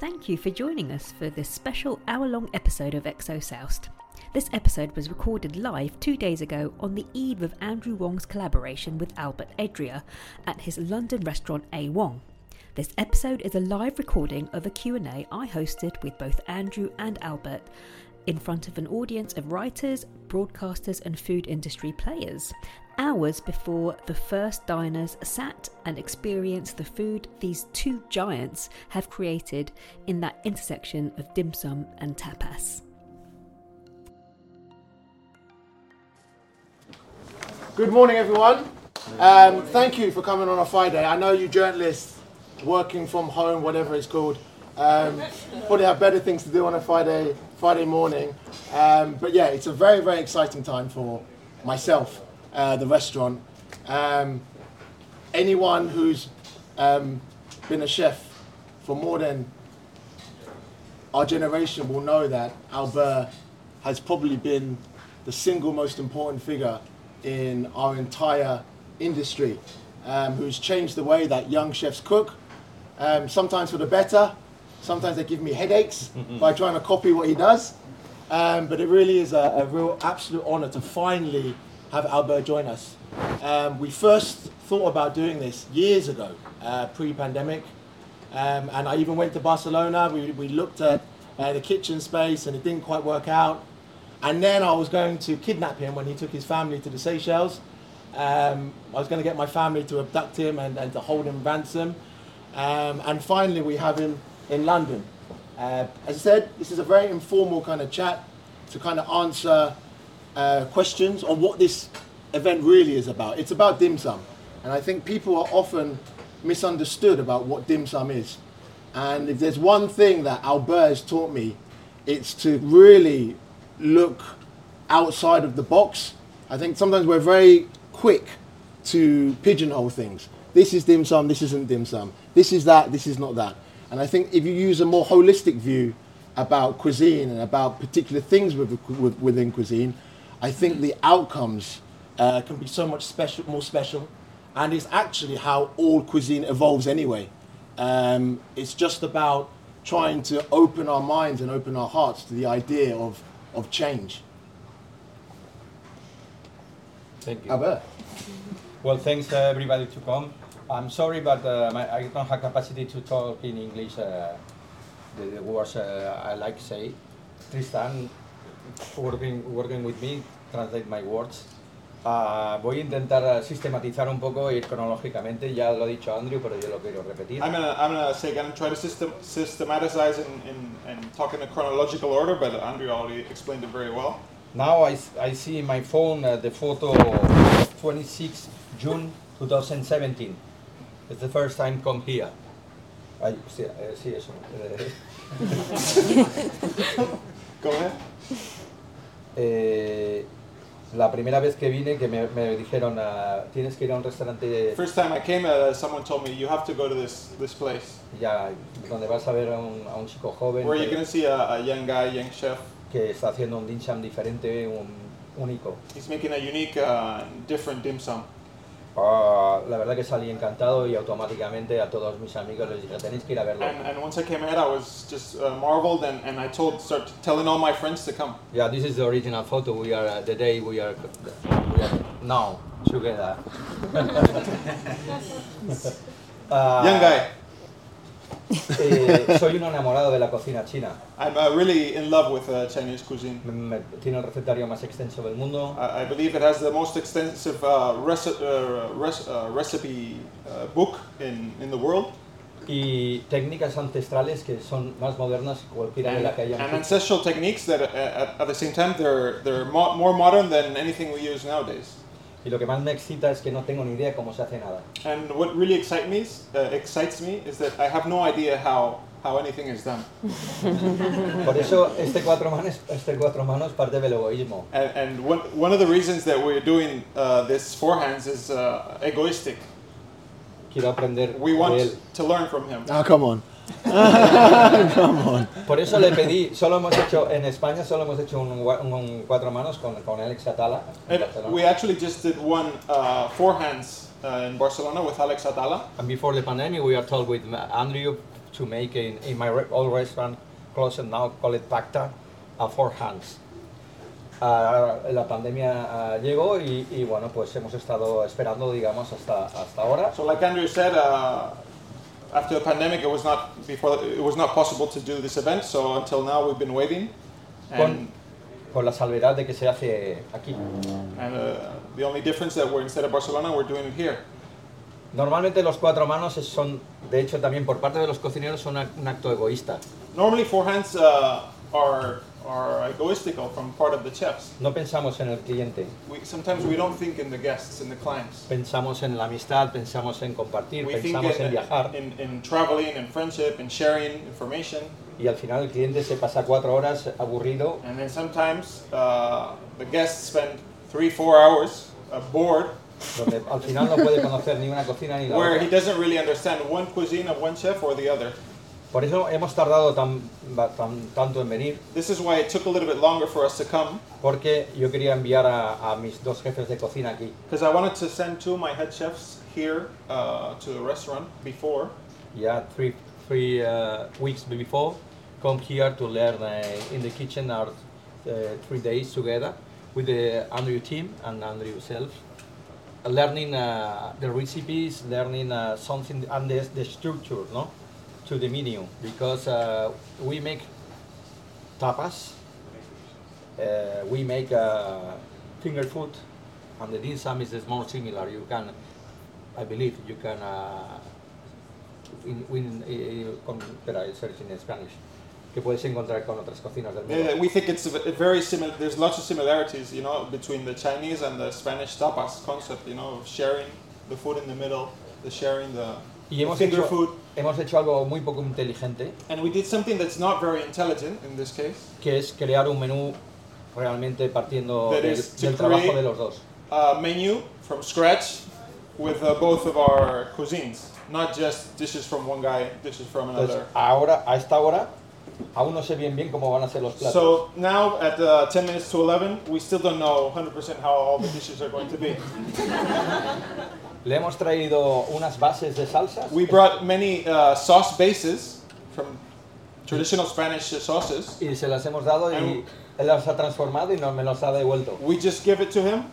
Thank you for joining us for this special hour long episode of XO. This episode was recorded live two days ago on the eve of Andrew Wong's collaboration with Albert Adrià at his London restaurant A Wong. This episode is a live recording of a Q&A I hosted with both Andrew and Albert in front of an audience of writers, broadcasters and food industry players hours before the first diners sat and experienced the food these two giants have created in that intersection of dim sum and tapas. Good morning, everyone. Um, thank you for coming on a Friday. I know you journalists working from home, whatever it's called, um, probably have better things to do on a Friday Friday morning. Um, but yeah, it's a very very exciting time for myself, uh, the restaurant. Um, anyone who's um, been a chef for more than our generation will know that Albert has probably been the single most important figure in our entire industry, um, who's changed the way that young chefs cook, um, sometimes for the better, sometimes they give me headaches by trying to copy what he does. Um, but it really is a, a real absolute honor to finally have Albert join us. Um, we first thought about doing this years ago, uh, pre-pandemic, um, and I even went to Barcelona. We, we looked at uh, the kitchen space, and it didn't quite work out. And then I was going to kidnap him when he took his family to the Seychelles. Um, I was going to get my family to abduct him and, and to hold him ransom. Um, and finally, we have him in London. Uh, as I said, this is a very informal kind of chat to kind of answer uh, questions on what this event really is about. It's about dim sum. And I think people are often misunderstood about what dim sum is. And if there's one thing that Albert has taught me, it's to really look outside of the box. I think sometimes we're very quick to pigeonhole things. This is dim sum, this isn't dim sum. This is that, this is not that. And I think if you use a more holistic view about cuisine and about particular things with, with, within cuisine, I think the outcomes uh, can be so much special, more special. And it's actually how all cuisine evolves anyway. Um, it's just about trying to open our minds and open our hearts to the idea of, of change. Thank you. Albert. Well, thanks uh, everybody to come. I'm sorry, but uh, my, I don't have capacity to talk in English. Uh, the, the words uh, I like to say. Tristan, working, working with me, translate my words. Ah, voy a intentar uh, sistematizar un poco, ir cronológicamente. Ya lo ha dicho Andrew, pero yo lo quiero repetir. I'm gonna I'm gonna say again, try to system systematize in, in and talk in a chronological order, but Andrew already explained it very well. Now I see in my phone uh, the photo of 26 June 2017. It's the first time come here. I, sí, eh, sí, eso. la primera vez que vine que me, me dijeron ah, tienes que ir a un restaurante First time I came, uh, someone told me you have to go to this this place ya donde vas a ver a un, a un chico joven where you're que, gonna see a, a young guy, young chef. que está haciendo un dim sum diferente, un único. He's making a unique, uh, different dim sum. Ah, la verdad que salí encantado y automáticamente a todos mis amigos les dije tenéis que ir a verlo. And, and once I came in, I was just uh, marveled, and, and I told, start telling all my friends to come. Yeah, this is the original photo. We are uh, the day we are, we are now together. Ah, Young guy. Eh, soy un enamorado de la cocina china. I'm uh, really in love with uh, Chinese cuisine. Me- me- tiene el recetario más extenso del mundo. I, I believe it has the most extensive uh, reci- uh, res- uh, recipe uh, book in, in the world. y técnicas ancestrales que son más modernas que cualquiera de and, la que and hayamos ancestral techniques that uh, at, at the same time they're they're mo- more modern than anything we use nowadays. Y lo que más me excita es que no tengo ni idea cómo se hace nada And what really excites me uh, excites me is that I have no idea how how anything is done. por eso este cuatro manos este cuatro manos parte del egoísmo And, and one, one of the reasons that we're doing uh, this forehands is uh, egoistic. quiero aprender We de want él to learn from him. Oh, come on. Come on. por eso le pedí solo hemos hecho en España solo hemos hecho un, gua- un cuatro manos con, con Alex Atala we actually just did one uh, forehands uh, in Barcelona with Alex Atala. and before the pandemic we are told with Andrew to make in, in my re- old restaurant closed now call it Pacta a four hands. Ah, la pandemia ah, llegó y, y, bueno pues hemos estado esperando digamos hasta hasta ahora. So like Andrew said, uh, after the pandemic, it was not before it was not possible to do this event. So until now, we've been waiting, and, con la salvedad de que se hace aquí. and uh, the only difference that we're instead of Barcelona, we're doing it here. Normalmente los cuatro manos son, de hecho también por parte de los cocineros, son un acto egoísta. Normally, four hands uh, are are egoistical from part of the chefs. No pensamos en el cliente, We, sometimes we don't think in the guests, in the clients. pensamos en la amistad, pensamos en compartir, We think pensamos en in, viajar in, in traveling, in friendship, in sharing information. y al final el cliente se pasa cuatro horas aburrido And then sometimes uh, the guests spend three, four hours uh, bored, donde al final no puede conocer ni una cocina ni la where he doesn't really understand one cuisine of one chef or the other. Por eso hemos tardado tan, tan- tanto en venir, This is why it took a little bit longer for us to come, porque yo quería enviar a, a mis dos jefes de cocina aquí. because I wanted to send two of my head chefs here uh, to the restaurant before. Yeah, three, three uh, weeks before, come here to learn uh, in the kitchen our uh, three days together with the Andrew team and Andrew himself, learning uh, the recipes, learning uh, something and the, the structure, no, to the menu because uh, we make tapas, uh, we make uh, finger food, and the dim sum is more similar. You can, I believe, you can. Uh, in, in, eh, con, espera, search in Spanish, que puedes encontrar con otras cocinas del mundo. Uh, we think it's very similar. There's lots of similarities, you know, between the Chinese and the Spanish tapas concept, you know, of sharing the food in the middle, the sharing the, y hemos finger hecho, food. hemos hecho algo muy poco inteligente, And we did something that's not very intelligent in this case. que es crear un menú realmente partiendo That del, del trabajo de los dos. A menu from scratch with uh, both of our cuisines, not just dishes from one guy, dishes from Entonces, another. ahora, a esta hora, aún no sé bien bien cómo van a ser los platos. So now at uh, 10 minutes to 11, we still don't know 100% how all the dishes are going to be. Le hemos traído unas bases de salsas. We brought many uh, sauce bases from traditional Spanish sauces. y se las hemos dado y él las ha transformado y nos me los ha devuelto. We just give it to him.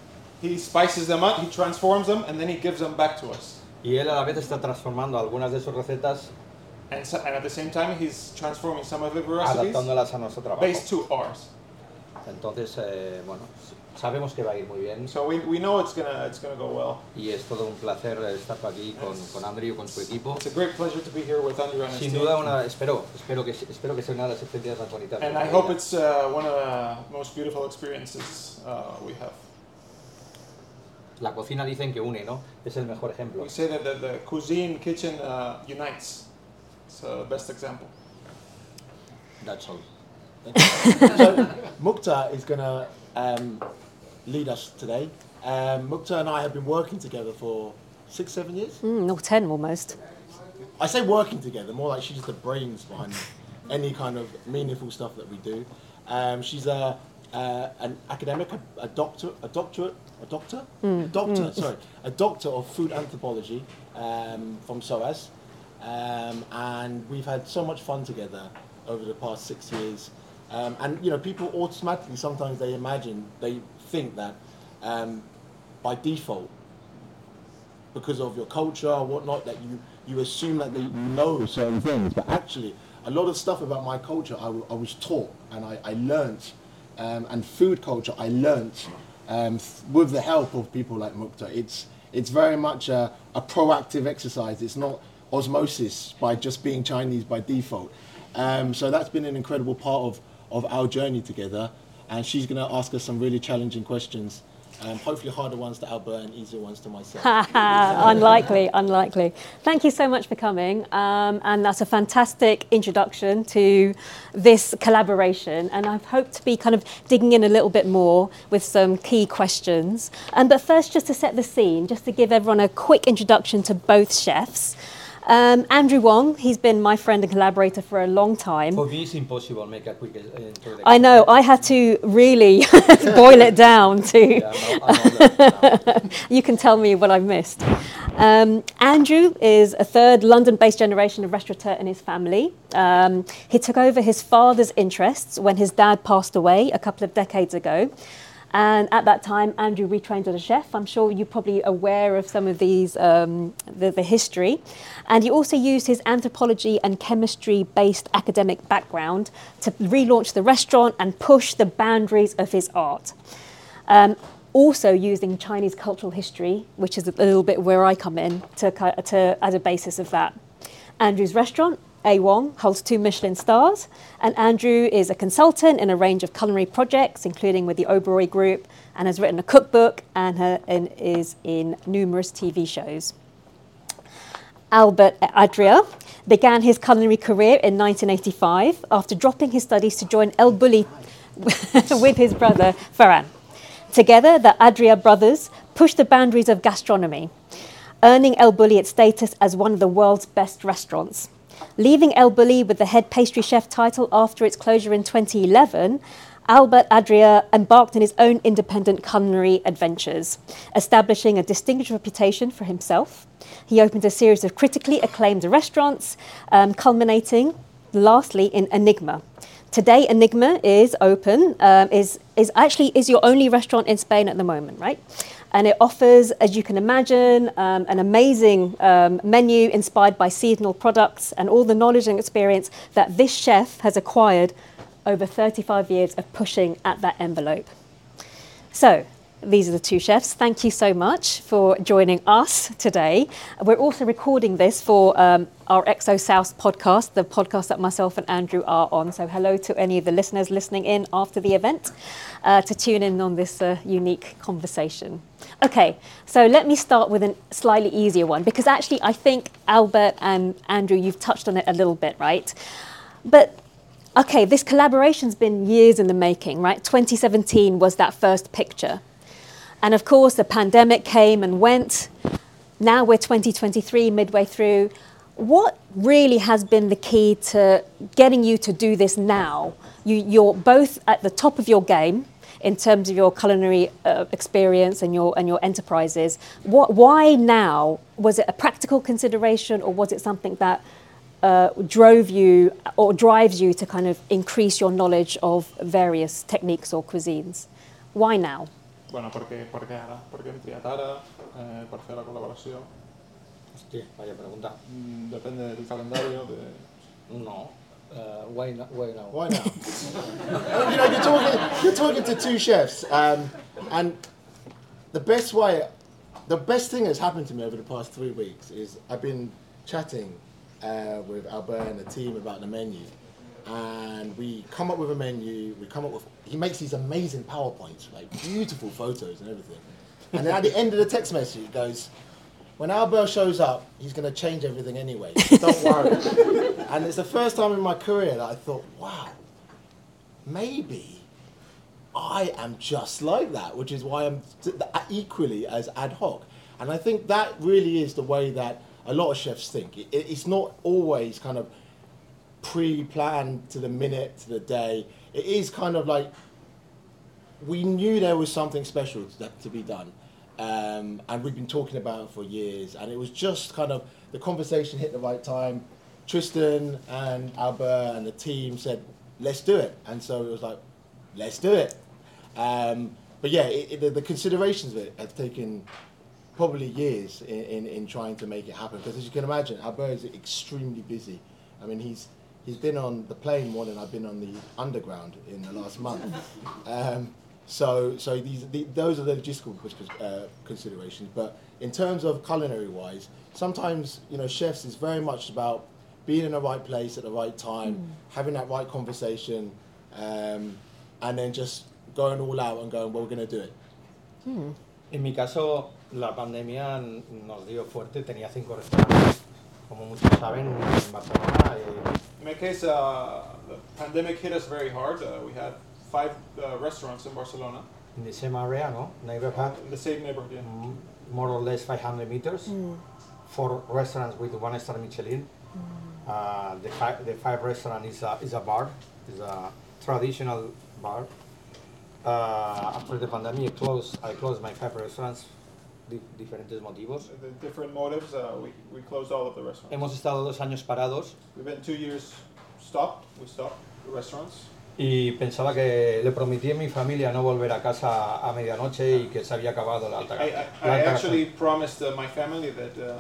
He spices them up, he transforms them, and then he gives them back to us. Y él a la vez está transformando algunas de sus recetas, And, so, and at the same time, he's transforming some of his recipes adaptándolas a nuestro trabajo. based to ours. Entonces, eh, bueno, sabemos que va a ir muy bien So we, we know it's gonna it's gonna go well. y es todo un placer estar aquí con, con Andrew y con su equipo. It's a great pleasure to be here with Andrew and his Sin duda, una, espero, espero, que, espero que sea una de las experiencias más bonitas. And I hope it's uh, one of the most beautiful experiences uh, we have. La cocina dicen que une, ¿no? Es el mejor ejemplo. We say that the, the cuisine kitchen uh, unites. It's the best example. That's all. so Mukta is going to um, lead us today. Um, Mukta and I have been working together for six, seven years. Mm, or 10 almost. I say working together, more like she's the brains behind any kind of meaningful stuff that we do. Um, she's a, uh, an academic, a, a doctor, a doctorate, a doctor, a doctor, sorry, a doctor of food anthropology um, from SOAS, um, and we've had so much fun together over the past six years. Um, and you know, people automatically sometimes they imagine, they think that um, by default because of your culture or whatnot that you, you assume that they know certain things. But actually, a lot of stuff about my culture I, was taught and I, I learnt. Um, and food culture I learnt um, th- with the help of people like Mukta. It's, it's very much a, a proactive exercise. It's not osmosis by just being Chinese by default. Um, so that's been an incredible part of, of our journey together. And she's going to ask us some really challenging questions. Um, hopefully harder ones to Albert and easier ones to myself. unlikely, unlikely. Thank you so much for coming. Um, and that's a fantastic introduction to this collaboration. And I've hoped to be kind of digging in a little bit more with some key questions. Um, but first, just to set the scene, just to give everyone a quick introduction to both chefs. Um, Andrew Wong, he's been my friend and collaborator for a long time. For me, it's impossible make a quick uh, introduction. I know, I had to really boil it down to. Yeah, you can tell me what I've missed. Um, Andrew is a third London based generation of restaurateur in his family. Um, he took over his father's interests when his dad passed away a couple of decades ago. And at that time, Andrew retrained as a chef. I'm sure you're probably aware of some of these, um, the, the history. And he also used his anthropology and chemistry based academic background to relaunch the restaurant and push the boundaries of his art. Um, also using Chinese cultural history, which is a little bit where I come in, to, to, as a basis of that. Andrew's restaurant a Wong holds two Michelin stars, and Andrew is a consultant in a range of culinary projects, including with the Oberoi Group, and has written a cookbook and, her, and is in numerous TV shows. Albert Adrià began his culinary career in 1985 after dropping his studies to join El Bulli with his brother Ferran. Together, the Adrià brothers pushed the boundaries of gastronomy, earning El Bulli its status as one of the world's best restaurants. Leaving El Bulli with the head pastry chef title after its closure in 2011, Albert Adrià embarked on his own independent culinary adventures, establishing a distinguished reputation for himself. He opened a series of critically acclaimed restaurants, um, culminating lastly in Enigma. Today, Enigma is open. Um, is is actually is your only restaurant in Spain at the moment, right? And it offers, as you can imagine, um, an amazing um, menu inspired by seasonal products and all the knowledge and experience that this chef has acquired over 35 years of pushing at that envelope. So, these are the two chefs. Thank you so much for joining us today. We're also recording this for um, our XO Soused podcast, the podcast that myself and Andrew are on. So, hello to any of the listeners listening in after the event uh, to tune in on this uh, unique conversation. Okay, so let me start with a slightly easier one because actually, I think Albert and Andrew, you've touched on it a little bit, right? But okay, this collaboration's been years in the making, right? 2017 was that first picture. And of course, the pandemic came and went. Now we're 2023, midway through. What really has been the key to getting you to do this now? You, you're both at the top of your game in terms of your culinary uh, experience and your and your enterprises. What, why now? Was it a practical consideration, or was it something that uh, drove you or drives you to kind of increase your knowledge of various techniques or cuisines? Why now? Bueno, perquè, perquè ara? Per què hem triat eh, per fer la col·laboració? Hòstia, vaya pregunta. Mm, depèn del calendari. De... No. Uh, why, not, why now? Why now? you know, you're talking, you're talking to two chefs, um, and the best way, the best thing that's happened to me over the past three weeks is I've been chatting uh, with Albert and the team about the menu and we come up with a menu. We come up with. He makes these amazing powerpoints, like beautiful photos and everything. And then at the end of the text message, he goes, "When Albert shows up, he's going to change everything anyway. Don't worry." and it's the first time in my career that I thought, "Wow, maybe." I am just like that, which is why I'm equally as ad hoc. And I think that really is the way that a lot of chefs think. It, it's not always kind of pre-planned to the minute, to the day. It is kind of like we knew there was something special to, to be done. Um, and we've been talking about it for years. And it was just kind of the conversation hit the right time. Tristan and Albert and the team said, let's do it. And so it was like, let's do it. Um, but yeah, it, it, the, the, considerations of it have taken probably years in, in, in trying to make it happen. Because as you can imagine, Albert is extremely busy. I mean, he's he's been on the plane more than I've been on the underground in the last month. Um, so, so these, the, those are the logistical uh, considerations. But in terms of culinary wise, sometimes you know chefs is very much about being in the right place at the right time, mm. having that right conversation, um, and then just going all out and going, well, we're going to do it. Mm. En mi caso, la pandemia nos dio fuerte. Tenía cinco restaurantes, como muchos saben, en Barcelona. Eh, in my case, uh, the pandemic hit us very hard. Uh, we had five uh, restaurants in Barcelona. In the same area, no? Neighborhood? In the same neighborhood, yeah. Mm, more or less 500 meters. Mm. Four restaurants with one star Michelin. Mm. Uh, the, fi- the five restaurant is a, is a bar, is a traditional bar. Uh, after the pandemic closed, I closed my five restaurants di- diferentes motivos. The different motives, uh, we, we closed all of the restaurants. Hemos estado dos años parados We've been two years stopped. We stopped the restaurants. Y pensaba que le prometí a mi familia no volver a casa a medianoche y que se había acabado la alta I, I, la I alta actually promised uh, my family that uh,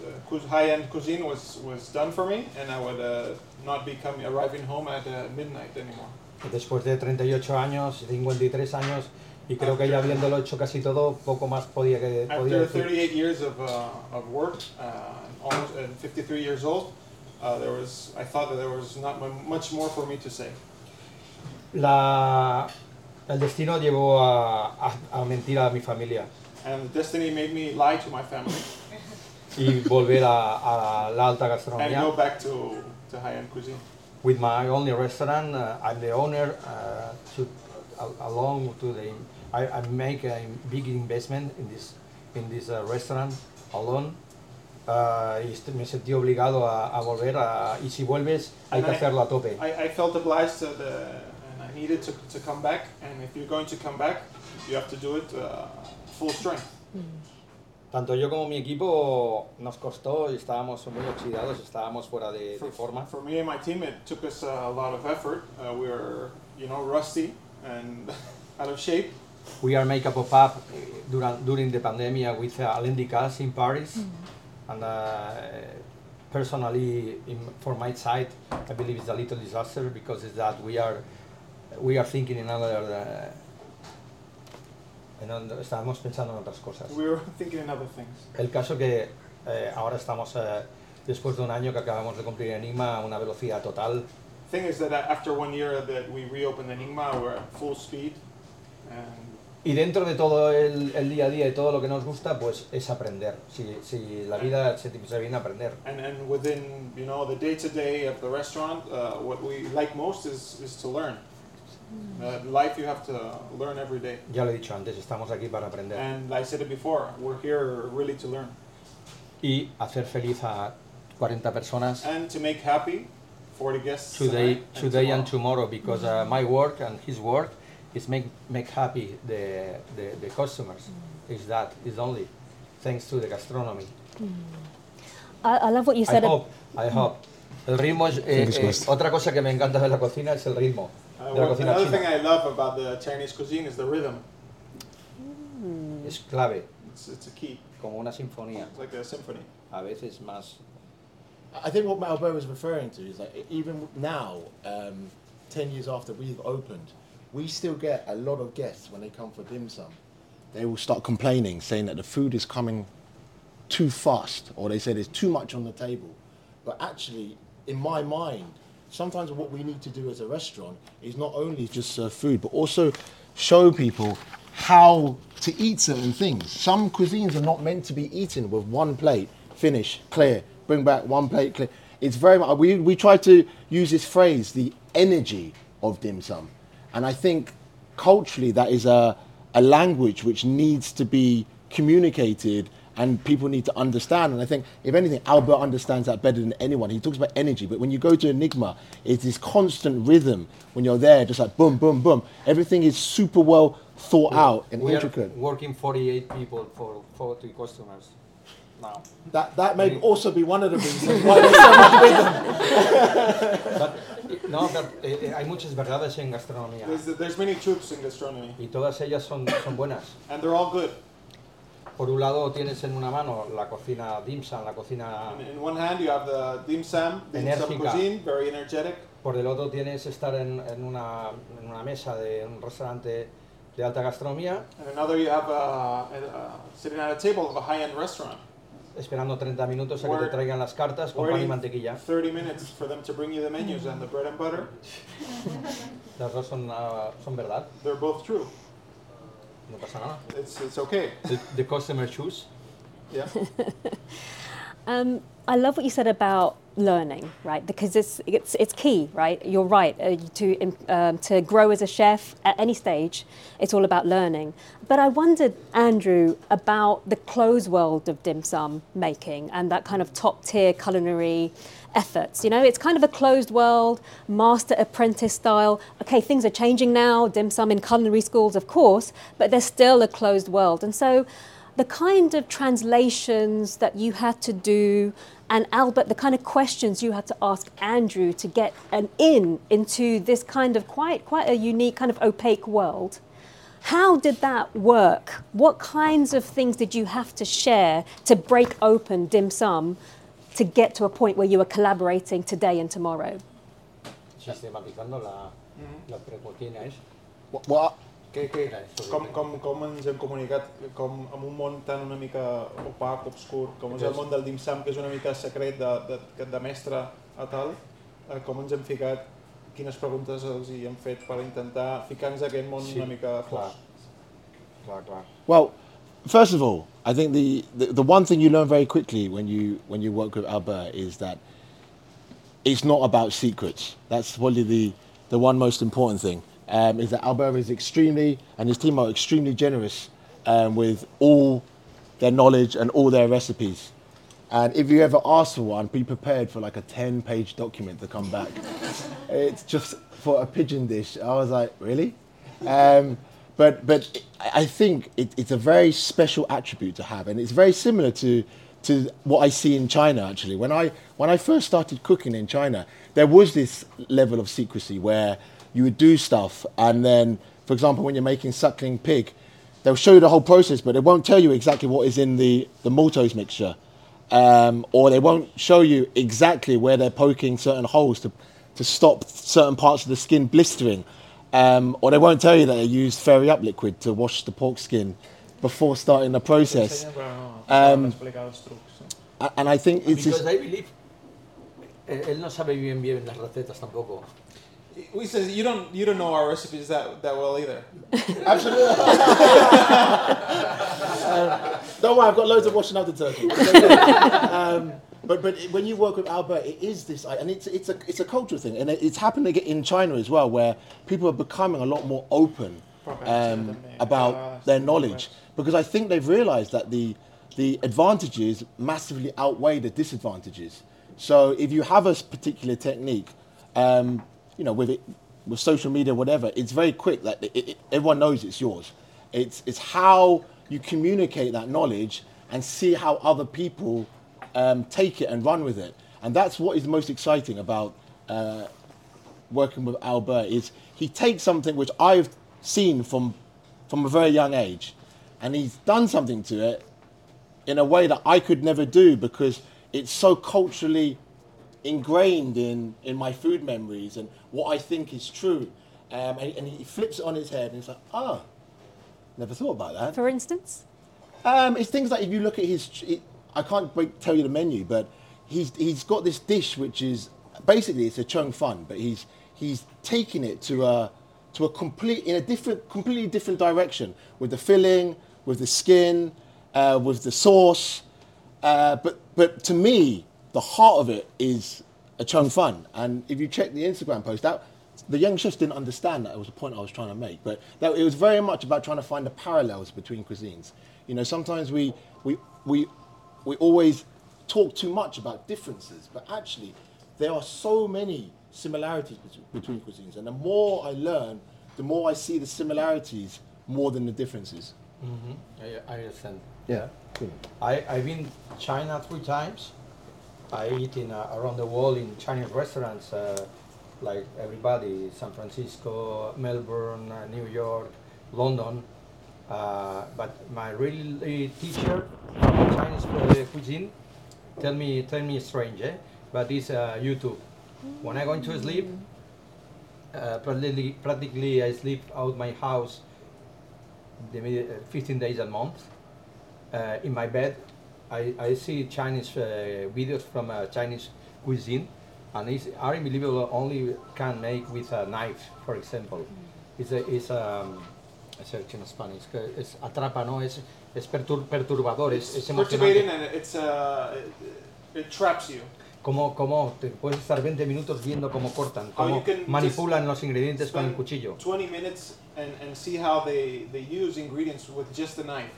the high-end cuisine was, was done for me, and I would uh, not be coming arriving home at uh, midnight anymore. Después de 38 años, 53 años y creo que ya habiéndolo hecho casi todo, poco más podía, que, podía After decir. 38 years of, uh, of work, uh, almost and 53 years old, uh, there was I thought that there was not mu- much more for me to say. La, el destino llevó a, a, a mentir a mi familia And destiny made me lie to my family y volver a, a la alta and gastronomía. go back to, to high-end cuisine. with my only restaurant. Uh, I'm the owner. Uh, to, a- along to the, I, I make a big investment in this in this uh, restaurant alone. Uh, y me sentí obligado a, volver a, y si vuelves hay que And I- hacerlo a tope. I, I felt obliged to the, and I needed to, to come back. And if you're going to come back, you have to do it uh, full strength. Tanto yo como mi equipo nos costó y estábamos muy oxidados, estábamos fuera de, de forma. For me and my team, it took us uh, a lot of effort. Uh, we were, you know, rusty and out of shape. We are make a pop-up during, during the pandemic with uh, Alain Ducasse in Paris. And uh, personally, in, for my side, I believe it's a little disaster because it's that we are, we are thinking in other, uh, en other- estábamos pensando en otras cosas. We were thinking in other things. El caso que eh, ahora estamos, eh, después de un año que acabamos de cumplir Enigma, a una velocidad total, Thing is that after one year that we reopened Enigma, we're at full speed. And Y dentro de todo el, el día a día y todo lo que nos gusta, pues es aprender. Si, si la vida se, se viene a aprender. And, and within you know the day to day of the restaurant, uh, what we like most is, is to learn. Uh, life you have to learn every day. Ya lo he dicho antes, estamos aquí para aprender. And I said it before, we're here really to learn Y hacer feliz a 40 personas and to make happy 40 guests today, and today and tomorrow. because uh, my work and his work is make, make happy the, the, the customers. Is that is only thanks to the gastronomy. I, I love what you I said. ab- hope, I hope. El ritmo es, eh, eh, otra cosa que me encanta de la cocina es el ritmo. Uh, de la cocina another thing. I love about the Chinese cuisine is the rhythm. Es clave, It's, it's a key. como una sinfonía. It's like a symphony. A veces más I think what Malbo was referring to is like e- even now, um, ten years after we've opened, we still get a lot of guests when they come for dim sum. They will start complaining, saying that the food is coming too fast, or they say there's too much on the table. But actually, in my mind, sometimes what we need to do as a restaurant is not only just serve food, but also show people how to eat certain things. Some cuisines are not meant to be eaten with one plate, finish, clear, bring back one plate, clear. It's very much, we, we try to use this phrase, the energy of dim sum. And I think culturally that is a, a language which needs to be communicated and people need to understand. And I think, if anything, Albert understands that better than anyone. He talks about energy, but when you go to Enigma, it's this constant rhythm when you're there, just like boom, boom, boom. Everything is super well thought out and we intricate. are working 48 people for 40 customers now. That, that may also be one of the reasons why there's so much rhythm. But, no, but, eh, eh, hay muchas verdades en gastronomía There's, there's many truths in gastronomy, y todas ellas son, son buenas. and they're all good. Por un lado tienes en una mano la cocina dim sum, la cocina... In, in one hand, you have the dim sum, dim sum Enérgica. cuisine, very energetic. Por el otro tienes estar en, en una, en una mesa de un restaurante de alta gastronomía And another, you have uh, uh, sitting at a table of a high-end restaurant, esperando 30 minutos a que te traigan las cartas con pan y mantequilla. 30 minutes for them to bring you the menus and the bread and butter. Las dos son, ah, son verdad, They're both true. No pasa nada. It's, it's okay. The, the customer choose. Yeah. Um, I love what you said about learning, right? Because it's it's it's key, right? You're right. Uh, to um, to grow as a chef at any stage, it's all about learning. But I wondered, Andrew, about the closed world of dim sum making and that kind of top tier culinary efforts. You know, it's kind of a closed world, master apprentice style. Okay, things are changing now. Dim sum in culinary schools, of course, but there's still a closed world, and so. the kind of translations that you had to do, and Albert, the kind of questions you had to ask Andrew to get an in into this kind of quite quite a unique kind of opaque world. How did that work? What kinds of things did you have to share to break open dim sum to get to a point where you were collaborating today and tomorrow? Sistematizando la, la precutina és... What Que, que, com, com, com ens hem comunicat com amb un món tan una mica opac, obscur, com és el món del dim sum, que és una mica secret de, de, de mestre a tal, eh, com ens hem ficat, quines preguntes els hi hem fet per intentar ficar-nos a aquest món Sí, una mica clar. fos. Clar, clar. Well, first of all, I think the, the, the one thing you learn very quickly when you when you work with Albert is that it's not about secrets. That's probably the, the one most important thing. Um, is that Albert is extremely and his team are extremely generous um, with all their knowledge and all their recipes. And if you ever ask for one, be prepared for like a 10 page document to come back. it's just for a pigeon dish. I was like, really? Um, but but I think it, it's a very special attribute to have, and it's very similar to to what I see in China. Actually, when I when I first started cooking in China, there was this level of secrecy where you would do stuff, and then, for example, when you're making suckling pig, they'll show you the whole process, but they won't tell you exactly what is in the the maltose mixture, um, or they won't show you exactly where they're poking certain holes to to stop certain parts of the skin blistering. Um, or they won't tell you that they use Fairy Up liquid to wash the pork skin before starting the process. Ensenya, però no, Um, no explicar els trucs. no? A- And I think it's Because just, I believe eh, él no sabe bien bien las recetas tampoco. We says you don't you don't know our recipes that, that well either. absolutely. don't worry, I've got loads of washing up the turkey. um, but but when you work with Albert, it is this, and it's it's a it's a cultural thing, and it- it's happening in China as well, where people are becoming a lot more open um, about their knowledge because I think they've realised that the the advantages massively outweigh the disadvantages. So if you have a particular technique, um, you know, with it, with social media, whatever, it's very quick that it, it, everyone knows it's yours. It's it's how you communicate that knowledge and see how other people um, take it and run with it, and that's what is most exciting about uh, working with Albert is he takes something which I've seen from from a very young age, and he's done something to it in a way that I could never do because it's so culturally ingrained in in my food memories and what I think is true. Um, and, and he flips it on his head and he's like, ah, never thought about that. For instance? Um, it's things like if you look at his, I can't break, tell you the menu, but he's he's got this dish which is basically it's a chung fun, but he's he's taking it to a to a complete in a different, completely different direction with the filling, with the skin, uh, with the sauce. Uh, but but to me, the heart of it is a chung fun. And if you check the Instagram post, out, the young chefs didn't understand that it was a point I was trying to make. But that, it was very much about trying to find the parallels between cuisines. You know, sometimes we we we we always talk too much about differences, but actually there are so many similarities bet- between cuisines. And the more I learn, the more I see the similarities more than the differences. I, I understand. Yeah. I, I've been China three times. I eat in uh, around the world in Chinese restaurants, uh, like everybody, San Francisco, Melbourne, uh, New York, London. Uh, but my really teacher from Chinese uh, cuisine tell me tell me strange, eh? But it's uh, YouTube. When I go to sleep, uh, practically, practically I sleep out my house the, uh, 15 days a month uh, in my bed. I, I see Chinese uh, videos from uh, Chinese cuisine, and it's unbelievable. Only can make with a knife, for example. It's a, it's um, I say in Spanish. Es atrapa, no? Es, es pertur- perturbador, es, es emocionante. and it's uh, it, it traps you. Como, como te puedes estar 20 minutos viendo cómo cortan, cómo manipulan los ingredientes con el cuchillo. 20 minutes and, and see how they, they use ingredients with just a knife.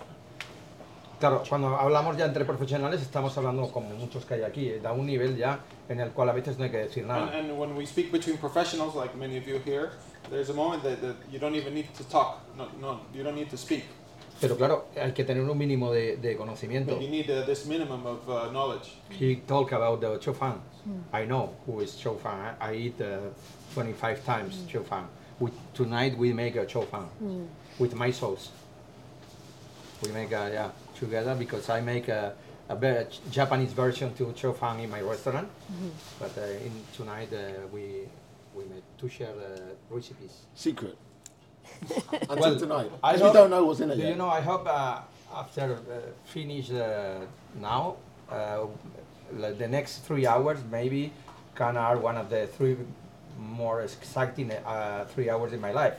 Claro, cuando hablamos ya entre profesionales estamos hablando como muchos que hay aquí, eh, da un nivel ya en el cual a veces no hay que decir And, nada. and when we speak between professionals, like many of you here, there's a moment that, that you don't even need to talk. No, no, you don't need to speak. Pero claro, hay que tener un mínimo de, de conocimiento. But you need uh, this minimum of uh, knowledge. He talked about the chow fan. I know who is chow fan. I, I eat uh, 25 times fan. We, tonight we make a chow fan with my sauce. We make a, yeah together because I make a, a Japanese version to chow fan in my restaurant. But uh, in tonight uh, we we made to share the recipes. Secret. Until Well, tonight. I As we don't know what's in it yet. you know? I hope uh, after uh, finish uh, now, uh, the next three hours maybe can are one of the three more exciting uh, three hours in my life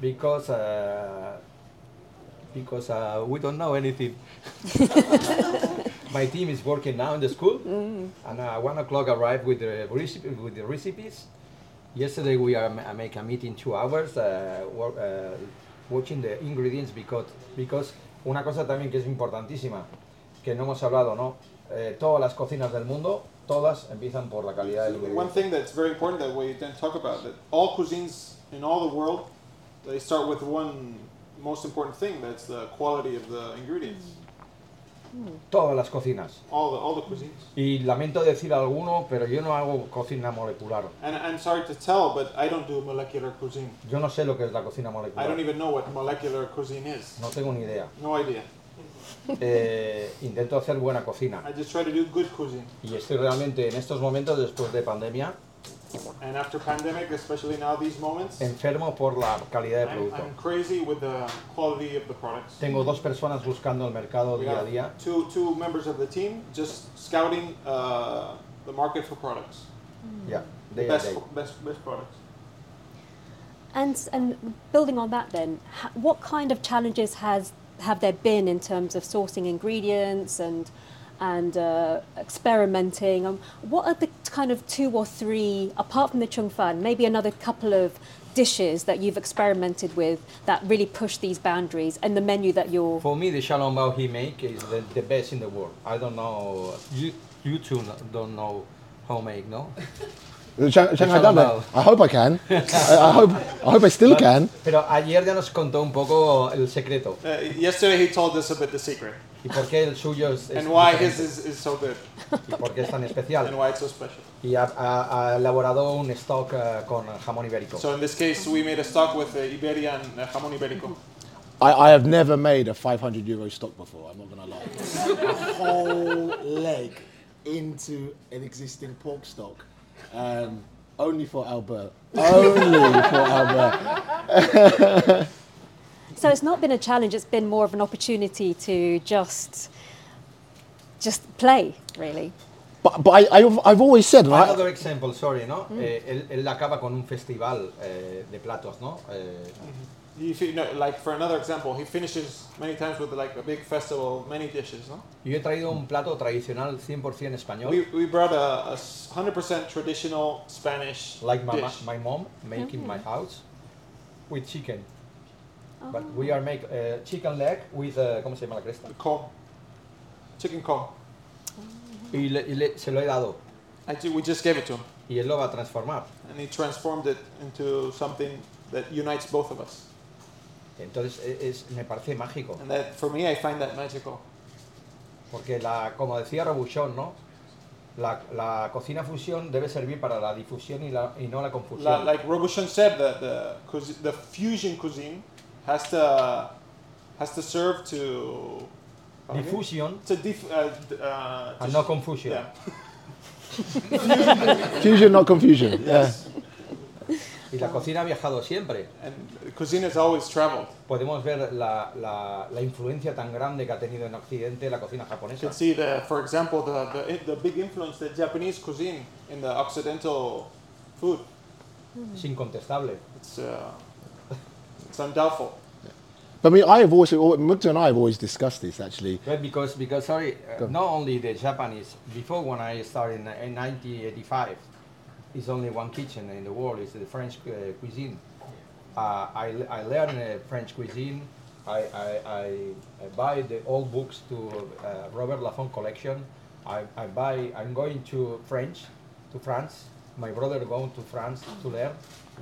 because uh, because uh, we don't know anything. my team is working now in the school, and uh, one o'clock arrive with the recipe, with the recipes. Yesterday we are ma- make a meeting two hours, uh, wor- uh, watching the ingredients because because una cosa también que es importantísima que no hemos hablado, ¿no? Eh, todas las cocinas del mundo, todas empiezan por la calidad del One thing that's very important that we didn't talk about that all cuisines in all the world they start with one most important thing that's the quality of the ingredients. Todas las cocinas. All the all the cuisines. Y lamento decir alguno, pero yo no hago cocina molecular. And I'm sorry to tell, but I don't do molecular cuisine. Yo no sé lo que es la cocina I molecular. don't even know what molecular cuisine is. No tengo ni idea. No idea. Eh, intento hacer buena cocina. I just try to do good cuisine. Y estoy realmente en estos momentos, después de pandemia, And after pandemic, especially now these moments, enfermo por la calidad de I'm, producto. I'm crazy with the quality of the products. Tengo dos personas buscando el mercado We día a have día. two two members of the team just scouting uh, the market for products. Ya, The day a best, day. best best products. And and building on that, then, ha- what kind of challenges has have there been in terms of sourcing ingredients and and uh, experimenting? Um, what are the kind of two or three, apart from the chung fan, maybe another couple of dishes that you've experimented with that really push these boundaries and the menu that you're For me, the xiao long bao he make is the, the best in the world. I don't know. You you two don't know how make, no? Shang- Shanghai Shalom Dumbo. I hope I can. I, I hope. I hope I still can. Pero ayer ya nos contó un poco el secreto Uh, yesterday he told us a bit the secret y por qué el suyo es, es and why diferente, his is, is so good y por qué es tan and especial. why it's so special. Y ha, ha- ha elaborado un stock eh, con jamón ibérico. So in this case, we made a stock with uh, Iberian uh, jamón ibérico. I, I have never made a 500 euro stock before. I'm not gonna lie. a whole leg into an existing pork stock, um, only for Albert. Only for Albert. So it's not been a challenge, it's been more of an opportunity to just just play, really. But, but I, I've, I've always said, and I, Another example, sorry, ¿no? Eh, él, él acaba con un festival eh, de platos, ¿no? Eh, He, fi- no, like for another example, he finishes many times with like a big festival, many dishes. No? yo he traído un plato tradicional 100% español, We, we brought a 100% traditional Spanish like my, ma- dish. my mom make in my house, with chicken. But we are make uh, chicken leg with, uh, ¿cómo se llama la cresta? Com. Chicken com. Y, le- y le- se lo he dado. I ju- we just gave it to him, Y él lo va a transformar. and he transformed it into something that unites both of us. Entonces e- es, me parece mágico. And that, for me, I find that magical. Porque, la, como decía Robuchon, ¿no? La, la cocina fusión debe servir para la difusión y, la, y no la La, confusión. like Robuchon said, that the cuisi- the fusion cuisine has to has to serve to Difusión to dif- uh, uh, and no sh- confusion. yeah. fusion, not confusion. Yeah. Y la cocina ha viajado siempre. And cuisine has always traveled. Podemos ver la, la, la influencia tan grande que ha tenido en Occidente la cocina You japonesa. can see the, for example, the, the the big influence that Japanese cuisine in the Occidental food. Es incontestable. It's uh, it's undoubtful. But I mean, I have also, Mukta and I have always discussed this actually. But because, because sorry, uh, not only the Japanese, before when I started in, in 1985, it's only one kitchen in the world, it's the French uh, cuisine. Uh, I, I learned uh, French cuisine, I, I, I, I buy the old books to uh, Robert Laffont collection, I, I buy, I'm going to French, to France, my brother going to France to learn.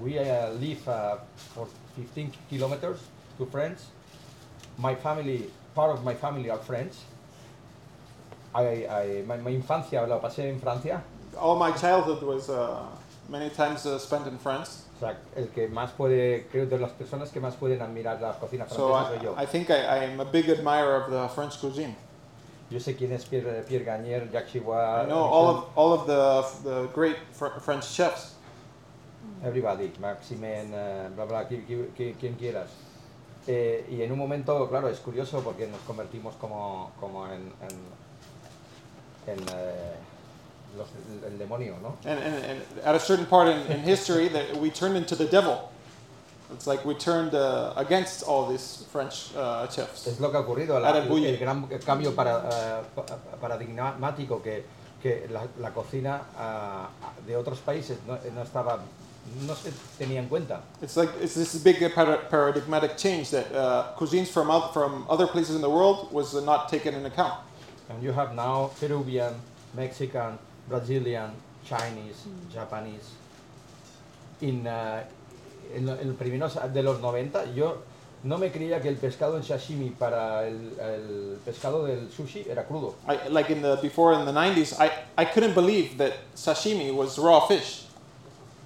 We uh, live for 15 kilometers to France, my family, part of my family are French. I, I, my, mi infancia la pasé en Francia. All my childhood was uh, many times uh, spent in France. O sea, el que más puede, creo de las personas que más pueden admirar la cocina So francesa soy I, yo. I think I, I am a big admirer of the French cuisine. Yo sé quién es Pierre, Pierre Gagnier, Jacques Chivard, I know all of all of the the great fr- French chefs. everybody, Maximen, eh, bla bla, qui- qui- qui- quien quieras. Eh, y en un momento, claro, es curioso porque nos convertimos como, como en, en, en, eh, los- el, demonio, ¿no? And, and, and at a certain part in, in history, that we turned into the devil. It's like we turned uh, against all these French uh, chefs. Es lo que ha ocurrido, la- el, el gran cambio para, pa- paradigmático que, que la, la cocina ah, de otros países no, no estaba, no se tenía en cuenta. It's like it's this big paradigmatic change that uh, cuisines from out, from other places in the world was uh, not taken into account. And you have now Peruvian, Mexican, Brazilian, Chinese, Japanese. In, uh, en, en los primeros de los 90 yo no me creía que el pescado en sashimi para el, el pescado del sushi era crudo. I, like in the before in the 90s, I, I couldn't believe that sashimi was raw fish.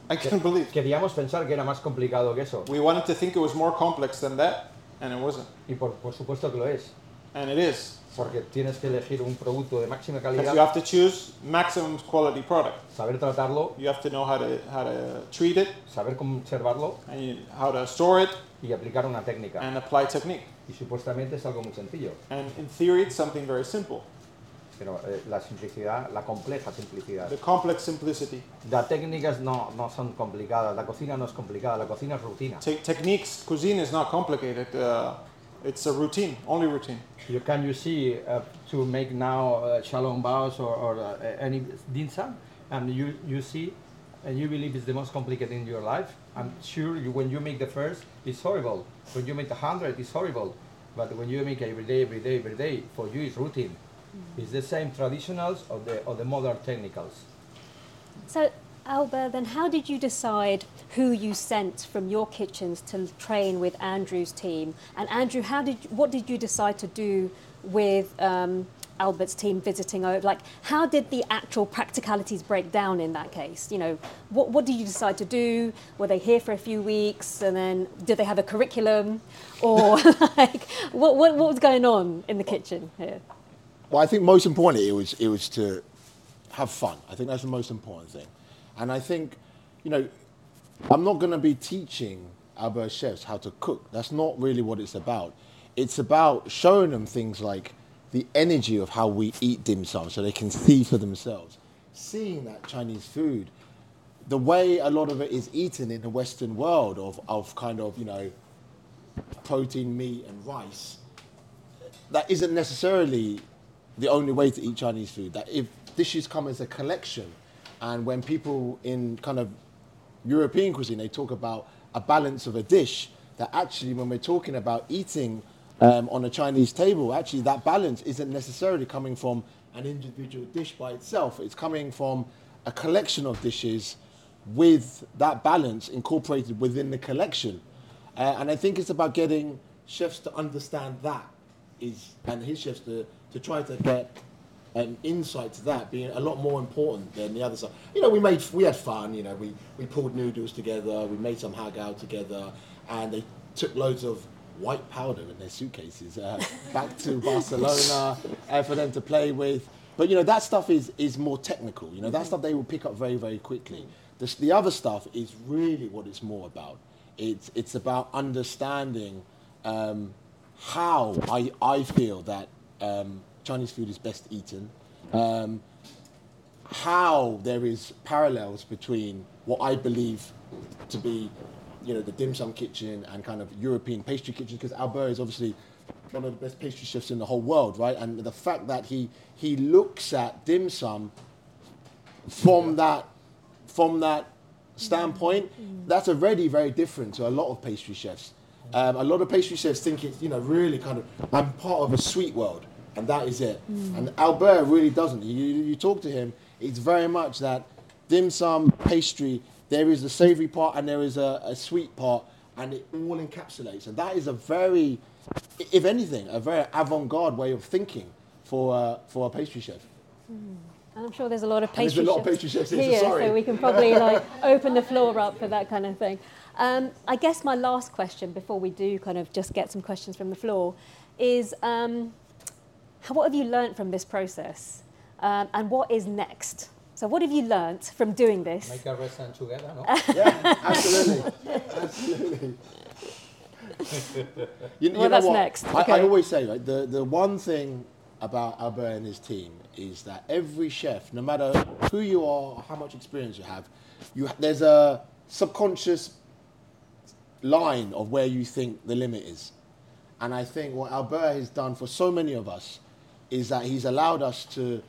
I couldn't believe. Queríamos pensar que era más complicado que eso. We wanted to think it was more complex than that, and it wasn't. Y por, por supuesto que lo es. And it is. Porque tienes que elegir un producto de máxima Because you calidad, have to choose maximum quality product. saber tratarlo, You have to know how to how to treat it saber conservarlo and how to store it y aplicar una técnica. and apply technique. Y supuestamente es algo muy sencillo. And in theory, it's something very simple. Pero eh, la simplicidad, la compleja simplicidad. The complex simplicity. Las técnicas no, no son complicadas, la cocina no es complicada, la cocina es rutina. Te- techniques, cuisine is not complicated. Uh, it's a routine, only routine. You can you see uh, to make now uh, xiao long baos or, or uh, any dim sum, and you you see, and you believe it's the most complicated in your life. I'm sure you, when you make the first, it's horrible. When you make the hundred, it's horrible. But when you make every day, every day, every day, for you it's routine. It's the same traditionals or the or the modern technicals. So, Albert, then how did you decide who you sent from your kitchens to train with Andrew's team? And Andrew, how did what did you decide to do with um, Albert's team visiting over? Like, how did the actual practicalities break down in that case? You know, what what did you decide to do? Were they here for a few weeks, and then did they have a curriculum, or like what what what was going on in the kitchen here? Well, I think most importantly, it was it was to have fun. I think that's the most important thing, and I think, you know, I'm not going to be teaching Albert chefs how to cook. That's not really what it's about. It's about showing them things like the energy of how we eat dim sum, so they can see for themselves, seeing that Chinese food, the way a lot of it is eaten in the Western world of of kind of you know protein, meat, and rice that isn't necessarily the only way to eat Chinese food. That if dishes come as a collection, and when people in kind of European cuisine they talk about a balance of a dish, that actually when we're talking about eating um, on a Chinese table, actually that balance isn't necessarily coming from an individual dish by itself. It's coming from a collection of dishes with that balance incorporated within the collection. Uh, and I think it's about getting chefs to understand that is, and his chefs to, to try to get an insight to that being a lot more important than the other side. You know, we made we had fun. You know, we we pulled noodles together, we made some hagao together, and they took loads of white powder in their suitcases uh, back to Barcelona uh, for them to play with. But you know, that stuff is is more technical. You know, that stuff they will pick up very very quickly. The, the other stuff is really what it's more about. It's it's about understanding um, how I, I feel that um, Chinese food is best eaten, um, how there is parallels between what I believe to be, you know, the dim sum kitchen and kind of European pastry kitchen, because Albert is obviously one of the best pastry chefs in the whole world, right? And the fact that he he looks at dim sum from that from that standpoint, that's already very different to a lot of pastry chefs. Um, a lot of pastry chefs think it's you know really kind of I'm part of a sweet world and that is it. And Albert really doesn't. You, you talk to him, it's very much that dim sum pastry. There is a savoury part and there is a, a sweet part, and it all encapsulates. And that is a very if anything, a very avant-garde way of thinking for uh, for a pastry chef. And I'm sure there's a lot of pastry a lot of chefs pastry chefs here, so here, sorry. so we can probably like open the floor up for that kind of thing. Um, I guess my last question before we do kind of just get some questions from the floor is um, what have you learnt from this process um, and what is next? So what have you learnt from doing this? Make a restaurant together, no? Yeah, absolutely, absolutely. You, Well, that's next. I, Okay. I always say, right, the, the one thing about Albert and his team is that every chef, no matter who you are, or how much experience you have, you there's a subconscious line of where you think the limit is. And I think what Albert has done for so many of us is that he's allowed us to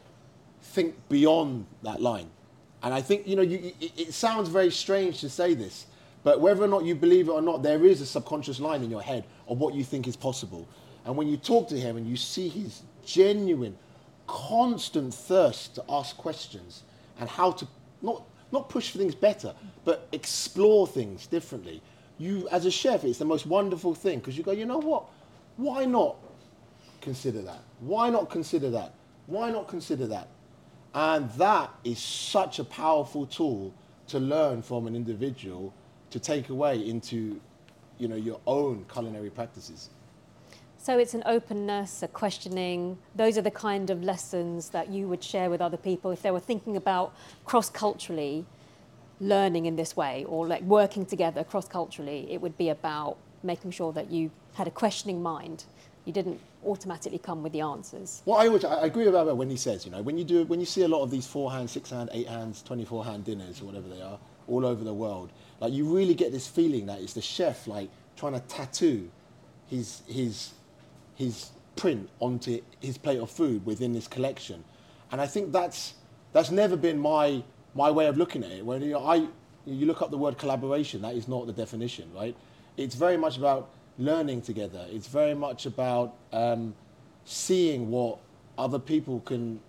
think beyond that line. And I think, you know, you, it, it sounds very strange to say this, but whether or not you believe it or not, there is a subconscious line in your head of what you think is possible. And when you talk to him and you see his genuine, constant thirst to ask questions and how to not, not push for things better, but explore things differently, you, as a chef, it's the most wonderful thing because you go, you know what? Why not consider that? Why not consider that? Why not consider that? And that is such a powerful tool to learn from an individual to take away into, you know, your own culinary practices. So it's an openness, a questioning. Those are the kind of lessons that you would share with other people if they were thinking about cross culturally learning in this way or like working together cross culturally. It would be about making sure that you had a questioning mind. You didn't automatically come with the answers. Well, I, always, I agree with Albert when he says, you know, when you do, when you see a lot of these four hand, six hand, eight hands, 24 hand dinners or whatever they are, all over the world, like you really get this feeling that it's the chef like trying to tattoo his his his print onto his plate of food within this collection, and I think that's that's never been my my way of looking at it. When you know, I you look up the word collaboration, that is not the definition, right? It's very much about learning together. It's very much about um, seeing what other people can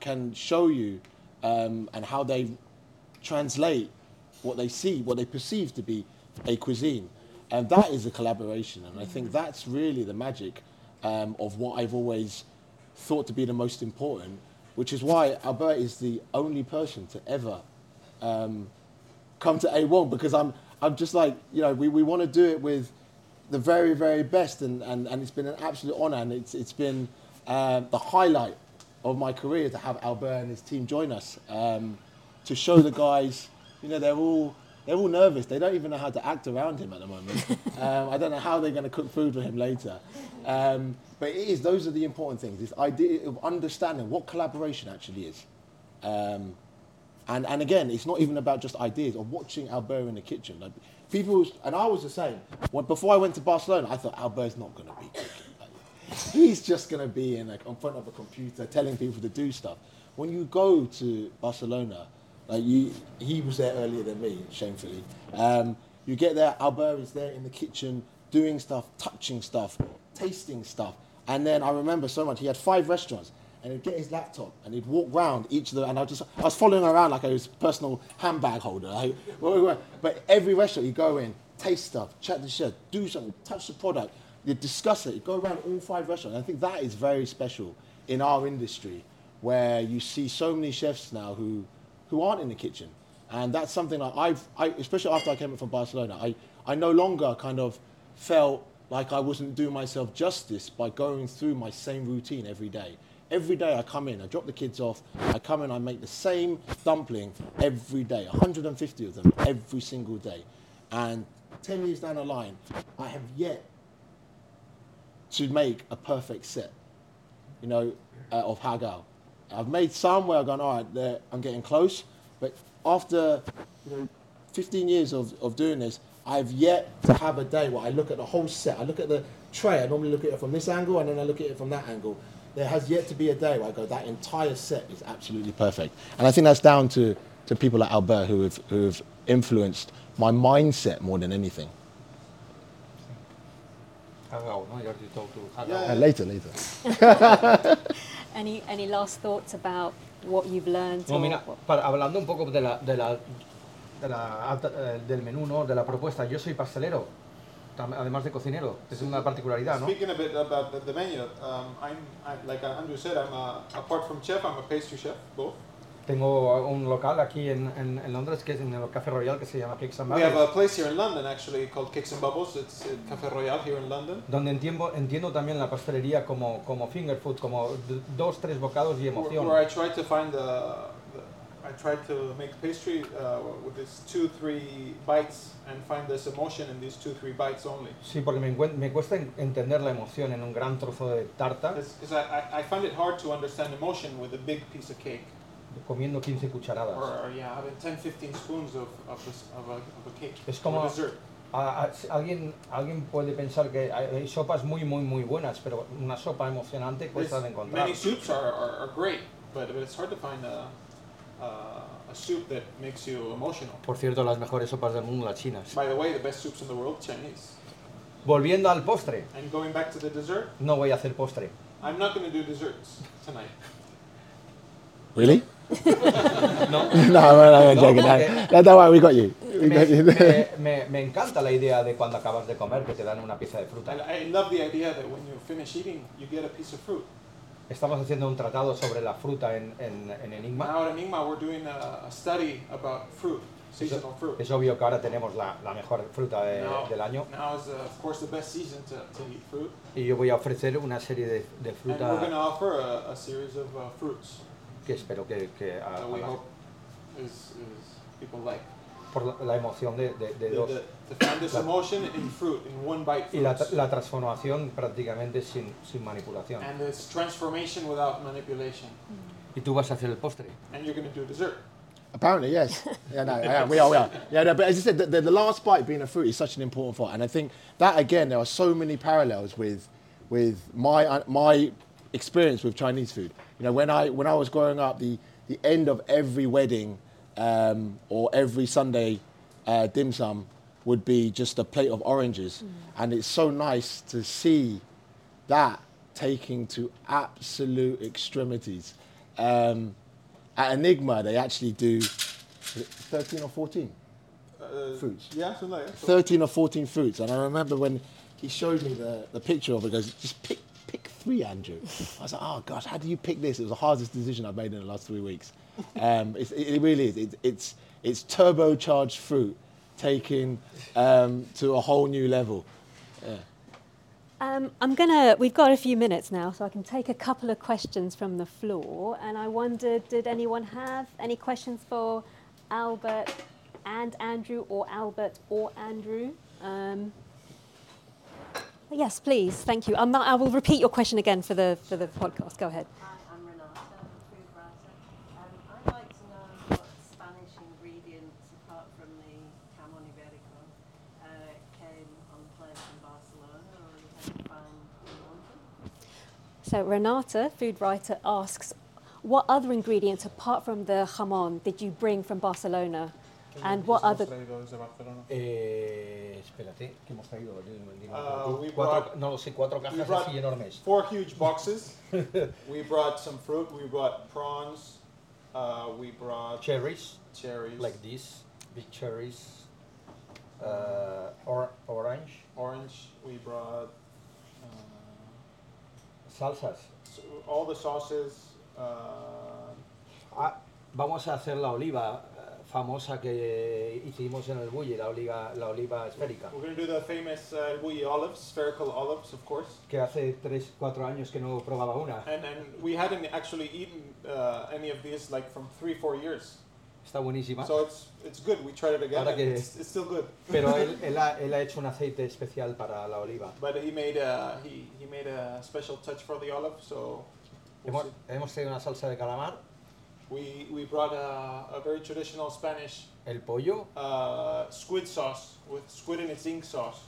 can show you um, and how they translate what they see, what they perceive to be a cuisine. And that is a collaboration. And I think that's really the magic um, of what I've always thought to be the most important, which is why Albert is the only person to ever um, come to A. Wong because I'm, I'm just like, you know, we, we want to do it with the very, very best. And, and, and it's been an absolute honor. And it's, it's been um, the highlight of my career to have Albert and his team join us um, to show the guys, you know, they're all, they're all nervous. They don't even know how to act around him at the moment. um, I don't know how they're going to cook food for him later. Um, but it is, those are the important things. This idea of understanding what collaboration actually is. Um, and, and again, it's not even about just ideas or watching Albert in the kitchen. Like people, and I was the same. When, before I went to Barcelona, I thought Albert's not going to be cooking. He's just going to be in, a, in front of a computer telling people to do stuff. When you go to Barcelona, like you, he was there earlier than me, shamefully. Um, you get there, Albert is there in the kitchen doing stuff, touching stuff, tasting stuff. And then I remember so much, he had five restaurants and he'd get his laptop and he'd walk round each of them and I just I was following around like I was personal handbag holder. Like, but every restaurant you go in, taste stuff, chat the chef, do something, touch the product, you discuss it, you go around all five restaurants. I think that is very special in our industry where you see so many chefs now who who aren't in the kitchen. And that's something I've, I, especially after I came up from Barcelona, I, I no longer kind of felt like I wasn't doing myself justice by going through my same routine every day. Every day I come in, I drop the kids off, I come in, I make the same dumpling every day, 150 of them every single day. And 10 years down the line, I have yet to make a perfect set, you know, uh, of hagao. I've made some where I've gone, all right, I'm getting close, but after you know, 15 years of, of doing this, I've yet to have a day where I look at the whole set. I look at the tray, I normally look at it from this angle, and then I look at it from that angle. There has yet to be a day where I go, that entire set is absolutely perfect. And I think that's down to, to people like Albert who have, who have influenced my mindset more than anything. Hagao, no? You already talked to Hagao. Uh, later, later. Any, any last thoughts about what you've learned? No, mira, para- hablando un poco de la, de la, de la alta- eh, del menú, ¿no? de la propuesta, yo soy pastelero tam- además de cocinero. Es una particularidad, ¿no? Speaking a bit about the, the menu, um, I'm, I, like Andrew said, I'm a, apart from chef, I'm a pastry chef, both. Tengo un local aquí en, en, en Londres, que es en el Café Royal, que se llama Cakes and We have Bubbles, a place here in London actually called Cakes and Bubbles. It's at Café Royal here in London. donde entiendo, entiendo también la pastelería como, como finger food, como dos, tres bocados y emoción. where I tried to find I tried to make pastry uh, with these two, three bites and find this emotion in these two, three bites only. Sí, porque me, me cuesta en- entender la emoción en un gran trozo de tarta Because I, I, find it hard to understand emotion with a big piece of cake. comiendo 15 cucharadas. Or, or yeah, having 10, 15 spoons of, of, this, of, a, of a cake. Es como- dessert. A- a- alguien, alguien puede pensar que hay, sopas muy, muy, muy buenas, pero una sopa emocionante cuesta de encontrar. many soups are, are, are great, but, but it's hard to find a, a, a soup that makes you emotional. Por cierto, las mejores sopas del mundo, las chinas. By the way, the best soups in the world, Chinese. Volviendo al postre, And going back to the dessert, no voy a hacer postre. I'm not going to do desserts tonight. Really? No. no, no, no, No, joking. worry, we got you. We Me, got you. me- me- me encanta la idea de cuando acabas de comer que te dan una pieza de fruta. And I love the idea that when you finish eating, you get a piece of fruit. Estamos haciendo un tratado sobre la fruta en, en- en Enigma. Now at Enigma, we're doing a, a study about fruit, seasonal fruit. Es obvio que ahora tenemos la, la mejor fruta de- Now, del año now is, uh, of course, the best season to, to eat fruit. y yo voy a ofrecer una serie de, de And we're going to fruta offer a, a series of uh, fruits que espero que, que a- a la- hope is, is people like. por la, la emoción de, de- de The- dos the- to find this emotion in fruit, in one bite y la, fruits. la transformación prácticamente sin, sin manipulación. And this transformation without manipulation. Y tú vas a hacer el postre. And you're going to do dessert. Apparently, yes. Yeah, no, yeah, we are, we are. Yeah, no, but as I said, the, the, the last bite being a fruit is such an important part, and I think that again, there are so many parallels with, with my uh, my experience with Chinese food. You know, when I when I was growing up, the the end of every wedding um, or every Sunday uh, dim sum would be just a plate of oranges, and it's so nice to see that taking to absolute extremities. Um, at Enigma, they actually do 13 or 14. Uh, Fruits. Yeah, something like that. So 13 or 14 fruits. And I remember when he showed me the, the picture of it, he goes, just pick, pick three, Andrew. I was like, oh gosh, how do you pick this? It was the hardest decision I've made in the last three weeks. Um, it's, it, it really is. It, it's, it's turbocharged fruit taken um, to a whole new level. Um, I'm gonna. We've got a few minutes now, so I can take a couple of questions from the floor. And I wondered, did anyone have any questions for Albert and Andrew, or Albert or Andrew? Um, yes, please. Thank you. I'm not, I will repeat your question again for the for the podcast. Go ahead. Hi, I'm Renata, I'm a food writer. Um, I'd like to know what Spanish ingredients, apart from the jamón ibérico, uh, came on plate in Barcelona or you had to find in London. So Renata, food writer, asks, what other ingredients apart from the jamón did you bring from Barcelona? And what other? Eh, espérate, ¿qué hemos traído? Dime- dime. Uh, we Cuatro- brought- no lo sé, cuatro we cajas así enormes. four huge boxes. we brought some fruit. We brought prawns. Uh, we brought Cherries, cherries, like this, big cherries. Uh, or, orange, orange. We brought salsas. all the sauces. Uh, Ah, vamos a hacer la oliva eh, famosa que hicimos en el Bulli, la oliva, la oliva esférica, we're going to do the famous uh, Bouilly olives, spherical olives, of course. que hace 3-4 años que no probaba una. And and we hadn't actually eaten uh, any of these like from three, four years. Está buenísima. So it's it's good. We tried it again. Ahora que- it's, it's still good. Pero él, él ha, él ha hecho un aceite especial para la oliva. But he made a he, he made a special touch for the olive. So we'll Hemos, hemos traído una salsa de calamar, we we brought a, a very traditional Spanish el pollo, uh, squid sauce with squid in its ink sauce.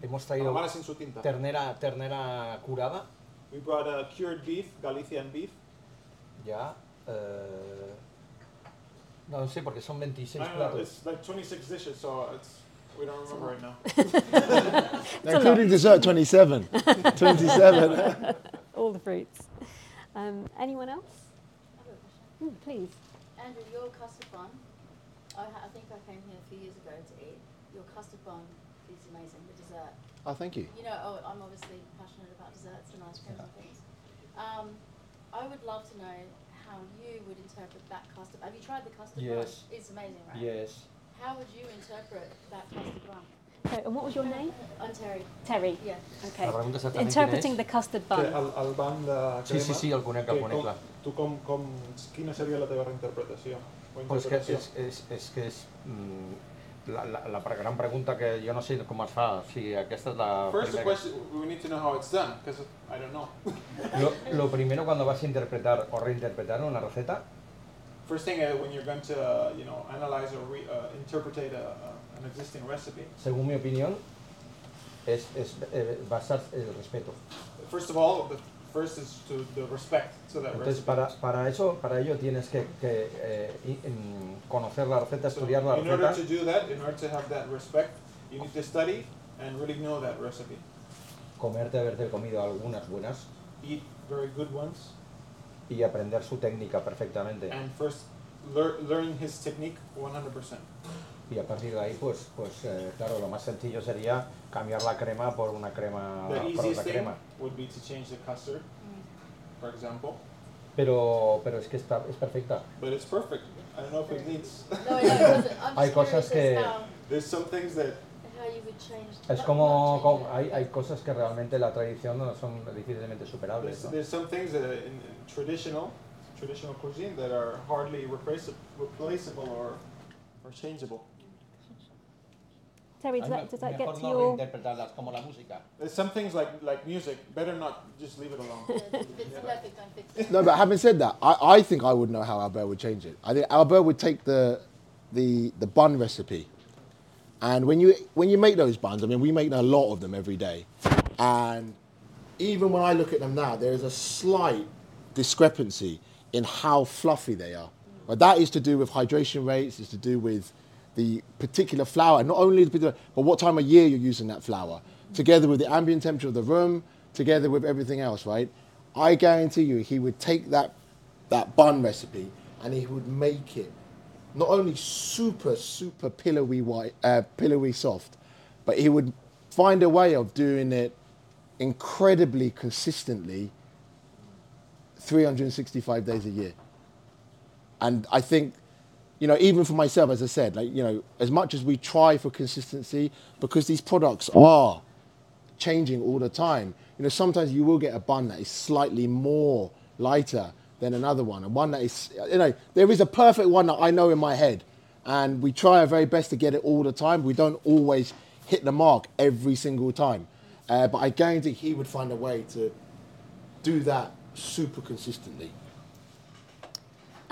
hemos traído su tinta. ternera, ternera curada, We brought a cured beef, Galician beef. ya. eh, no sé, porque son 26 I don't know, platos. it's like 26 dishes, so it's we don't remember right now. Including dessert, 27. 27. All the fruits. Um, anyone else? I have a question. Mm, please. Andrew, your custard bun, I, ha- I think I came here a few years ago to eat. Your custard bun is amazing. The dessert. Oh, thank you. You know, oh, I'm obviously passionate about desserts and ice creams and things. Um, I would love to know how you would interpret that custard. Have you tried the custard bun? Yes. It's amazing, right? Yes. How would you interpret that custard bun? So, and what was your name? I'm Terry. Terry. Yeah. Okay. Interpreting the custard bun. el, el ban de crema... Sí, sí, sí, el conec, el conec, clar. tu com, com, quina seria la teva interpretació? O Pues que és, és, és que és mm, la, la, gran pregunta que jo no sé com es fa, si aquesta és la First, primera. question, we need to know how it's done, because I don't know. Lo, lo primero cuando vas a interpretar o reinterpretar una receta, First thing, uh, when you're going to, uh, you know, analyze or re, uh, interpretate a, a, an existing recipe, según mi opinión, es, es eh, basar el respeto. first of all, the first is to the respect to that Entonces recipe. para, para eso, para ello tienes que, que, eh, conocer la receta, So estudiar la in order receta, to do that, in order to have that respect, you need to study and really know that recipe. comerte, haberte comido algunas buenas Eat very good ones, y aprender su técnica perfectamente. and first lear, learn his technique 100%. Y a partir de ahí, pues, pues eh, claro, lo más sencillo sería cambiar la crema por una crema, The por easiest otra thing crema. would be to change the custard, for example, Pero, pero es que está, es perfecta. but it's perfect. I don't know if it needs. No, no, it doesn't. I'm Hay cosas que- There's some things that how you would change. Es como, como- hay, hay cosas que realmente la tradición no son difícilmente superables. there's, ¿no? there's some things that in, traditional traditional cuisine that are hardly replaceable, replaceable or or changeable. Terry, does that, does that get to no your? reinterpretarlas como la música. There's some things like like music. Better not just leave it alone. If it's perfect, don't fix it. No, but having said that, I, I think I would know how Albert would change it. I think Albert would take the, the, the bun recipe, and when you when you make those buns, I mean, we make a lot of them every day, and even when I look at them now, there is a slight discrepancy in how fluffy they are. But that is to do with hydration rates. It's to do with the particular flour, not only the particular, but what time of year you're using that flour, together with the ambient temperature of the room, together with everything else, right? I guarantee you, he would take that that bun recipe and he would make it not only super super pillowy white, uh, pillowy soft, but he would find a way of doing it incredibly consistently 365 days a year. And I think, you know, even for myself, as I said, like, you know, as much as we try for consistency, because these products are changing all the time, you know, sometimes you will get a bun that is slightly more lighter than another one, and one that is, you know, there is a perfect one that I know in my head, and we try our very best to get it all the time. We don't always hit the mark every single time, uh, but I guarantee he would find a way to do that super consistently.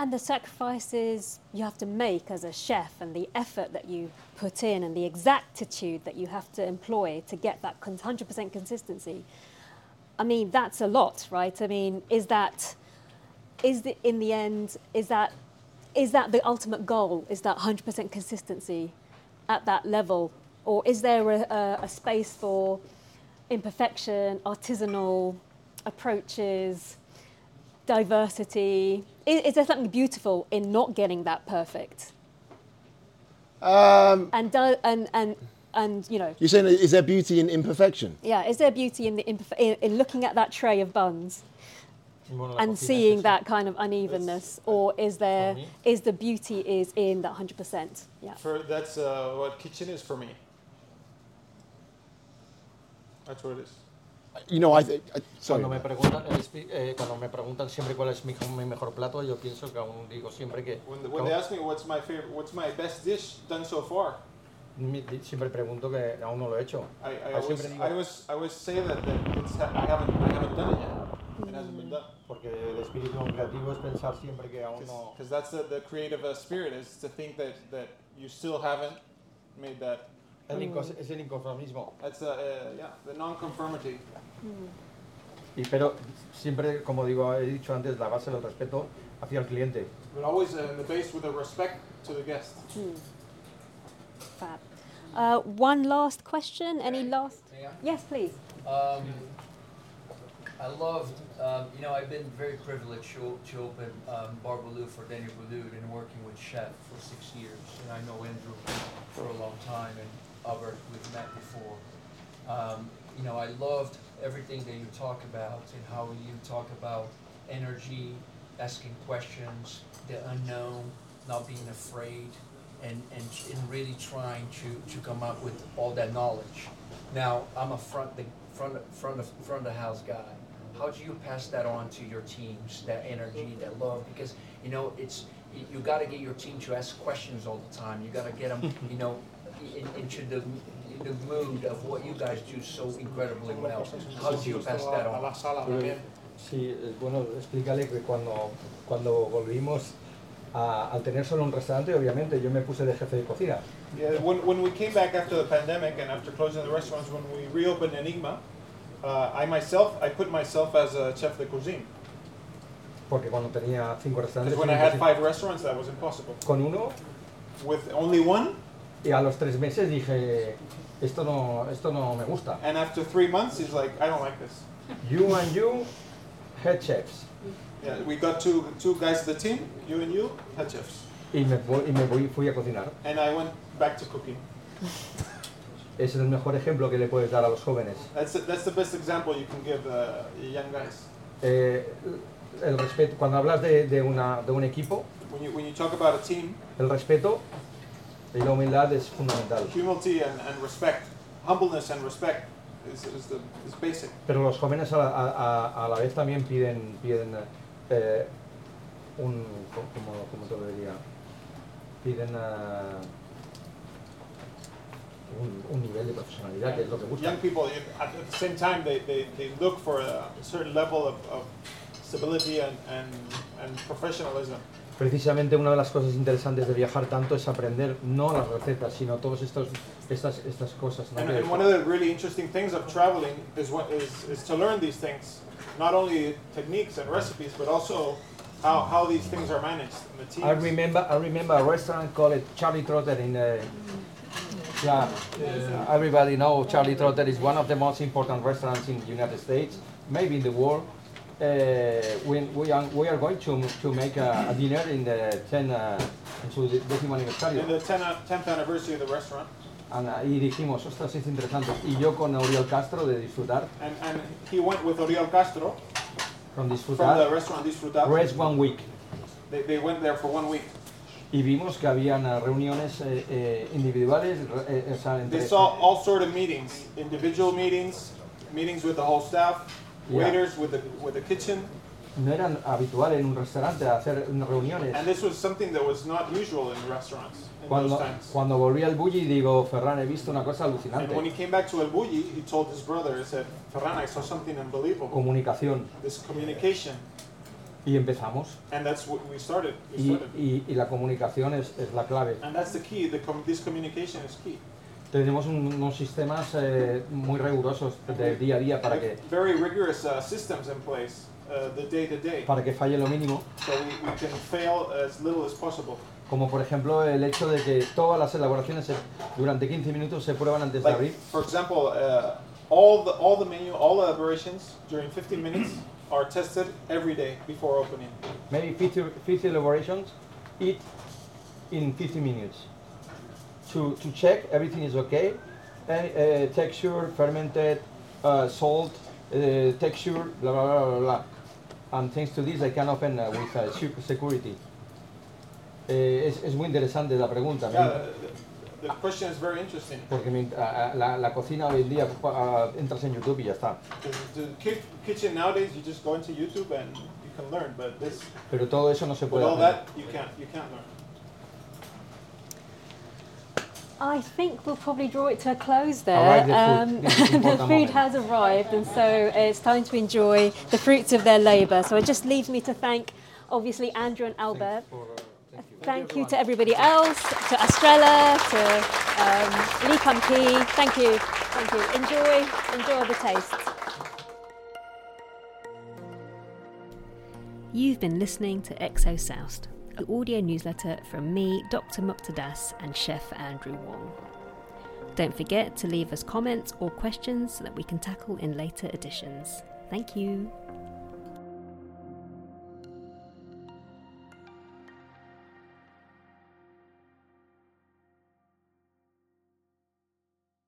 And the sacrifices you have to make as a chef, and the effort that you put in, and the exactitude that you have to employ to get that 100% consistency. I mean, that's a lot, right? I mean, is that, is the, in the end, is that, is that the ultimate goal? Is that 100% consistency at that level? Or is there a, a, a space for imperfection, artisanal approaches, diversity? Is, is there something beautiful in not getting that perfect? Um, And, do, and, and, and, you know, you're saying, is there beauty in imperfection? yeah, is there beauty in, the imperf- in, in looking at that tray of buns Bueno, and seeing that kind of unevenness? Or is there, For me? is the beauty is in that 100%? Yeah. For that's uh, what kitchen is for me. That's what it is. You know, I think. I- Sorry. Cuando me, preguntan, eh, eh, cuando me preguntan siempre cuál es mi, mi mejor plato, yo pienso que aún digo siempre que... When, when they ask me what's my favorite, what's my best dish done so far, mi- siempre pregunto que aún no lo he hecho. I, I always, digo- I always, I always say that, that it's, ha- I haven't, I haven't done it yet. It hasn't been done. Porque el espíritu creativo es pensar siempre que aún no... Because that's the, the creative uh, spirit is to think that, that you still haven't made that. El incos- es el inconformismo. That's uh, uh, yeah, the non-conformity. Y, pero siempre, como digo, he dicho antes, la base del respeto hacia el cliente. But always uh, in the base with a respect to the guest. Fab. Uh, one last question. Any last? May I? Yes, please. Um, I loved, um, you know, I've been very privileged to, to open um, Bar Boulud for Daniel Boulud and working with Chef for six years. And I know Andrew for a long time and Albert, we've met before. Um, you know, I loved everything that you talk about and how you talk about energy, asking questions, the unknown, not being afraid, and, and, and really trying to, to come up with all that knowledge. Now, I'm a front the front front of front of the house guy. How do you pass that on to your teams? That energy, that love, because you know it's you, you got to get your team to ask questions all the time. You got to get them, you know, in, into the the mood of what you guys do so incredibly well. How do you pass that a la on? sala Pero, también. sí, eh, bueno, explícale que cuando, cuando volvimos a, al tener solo un restaurante, obviamente yo me puse de jefe de cocina. Yeah, when, when we came back after the pandemic and after closing the restaurants, when we reopened Enigma, uh, I myself, I put myself as a chef de cuisine. Porque cuando tenía cinco restaurantes, Because when I tenía had cocina. five restaurants, that was impossible. con uno, With only one, y a los tres meses dije, esto no, esto no me gusta. and after three months, he's like, I don't like this. You and you, head chefs. Yeah, we got two two guys of the team, you and you, head chefs. Y me, y me voy- fui a cocinar. And I went back to cooking. Es el mejor ejemplo que le puedes dar a los jóvenes. That's the, that's the best example you can give uh, young guys. Eh, el respeto, cuando hablas de, de una, de un equipo, When you when you talk about a team, el respeto y la humildad es fundamental. humility and, and respect, humbleness and respect is, is the is basic. Pero los jóvenes a la, a- a- a la vez también piden, piden eh, un, ¿cómo, cómo te lo diría? Piden eh, un, un nivel de profesionalidad, que es lo que buscan. Young people, at the same time, they, they, they look for a certain level of, of stability and, and, and professionalism. Precisamente una de las cosas interesantes de viajar tanto es aprender no las recetas, sino todas estos, estas, estas cosas. ¿no? And, one of the really interesting things of traveling is, what, is, is to learn these things, not only techniques and recipes, but also how, how these things are managed in the teams. I remember, I remember a restaurant called Charlie Trotter in. Uh, yeah, uh, everybody know Charlie Trotter is one of the most important restaurants in the United States, maybe in the world. Uh, we, we, are, we are going to, to make a, a dinner in the 10 uh, en su décimo aniversario. In the 10, 10th anniversary of the restaurant, And, uh, y dijimos, ostras, es interesante. Y yo con Oriol Castro de disfrutar, and, and he went with Oriol Castro con from the restaurant Disfrutar. rest one week. They, they went there for one week. Y vimos que habían uh, reuniones eh, eh, individuales, eh, o sea, entre, They saw all sort of meetings, individual meetings, meetings with the whole staff. Waiters with the, with the kitchen. no eran habitual en un restaurante hacer reuniones. And this was something that was not usual in restaurants in Cuando, those times. cuando volví al Bulli digo, Ferran, he visto una cosa And alucinante. when he came back to El Bulli, he told his brother, he said, Ferran, I saw something unbelievable. Comunicación. This communication. Y empezamos. And that's what we started. We Y, started. y- y la comunicación es, es la clave. And that's the key. The com- this communication is key. Tenemos un- unos sistemas eh, muy rigurosos de día a día para que, very rigorous uh, systems in place, uh, the day to day, para que falle lo mínimo. so we, we can fail as little as possible. Como por ejemplo el hecho de que todas las elaboraciones se- durante 15 minutos se prueban antes de Like, abrir. for example, uh, all the all the menu, all the elaborations during 15 minutes are tested every day before opening. Maybe 50, 50 elaborations, eat in 50 minutes. To, to check everything is okay. And, uh, texture, fermented, uh, salt, uh, texture, blah, blah, blah, blah, blah. And thanks to this I can open uh, with uh, security. Eh, es, es muy interesante la pregunta. Yeah, the, the question is very interesting. Porque mi- a- a- la, la cocina hoy en día uh, entras en YouTube y ya está. The, the kitchen nowadays, you just go into YouTube and you can learn, but this, Pero todo eso no se puede all that, you can't, you can't learn. I think we'll probably draw it to a close there. Arrive the food. Um, This the food has arrived, and so it's time to enjoy the fruits of their labour. So it just leaves me to thank, obviously, Andrew and Albert. Thank you to everybody else, to Estrella, to um, Lee Kum Kee. Thank you, thank you. Enjoy, enjoy the taste. You've been listening to XO Soused, an audio newsletter from me, Dr. Mukta Das, and Chef Andrew Wong. Don't forget to leave us comments or questions so that we can tackle in later editions. Thank you.